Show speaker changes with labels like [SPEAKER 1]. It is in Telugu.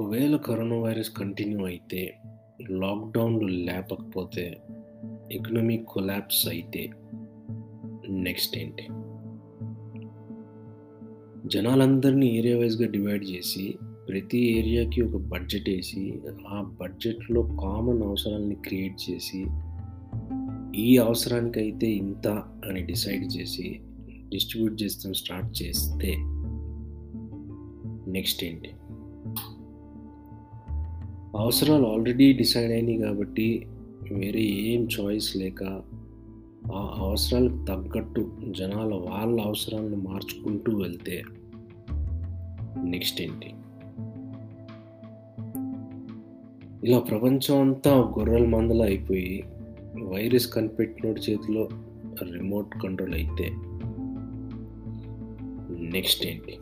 [SPEAKER 1] ఒకవేళ కరోనా వైరస్ కంటిన్యూ అయితే లాక్డౌన్లు లేపకపోతే ఎకనమీ కొలాప్స్ అయితే నెక్స్ట్ ఏంటి? జనాలందరినీ ఏరియా వైజ్గా డివైడ్ చేసి ప్రతి ఏరియాకి ఒక బడ్జెట్ వేసి ఆ బడ్జెట్లో కామన్ అవసరాలని క్రియేట్ చేసి ఈ అవసరానికి అయితే ఇంత అని డిసైడ్ చేసి డిస్ట్రిబ్యూట్ చేస్తాం స్టార్ట్ చేస్తే నెక్స్ట్ ఏంటి? అవసరాలు ఆల్రెడీ డిసైడ్ అయినాయి కాబట్టి వేరే ఏం చాయిస్ లేక ఆ అవసరాలకు తగ్గట్టు జనాల వాళ్ళ అవసరాలను మార్చుకుంటూ వెళ్తే నెక్స్ట్ ఏంటి? ఇలా ప్రపంచం అంతా గొర్రెల మందల అయిపోయి వైరస్ కనిపెట్టినోడి చేతిలో రిమోట్ కంట్రోల్ అయితే నెక్స్ట్ ఏంటి?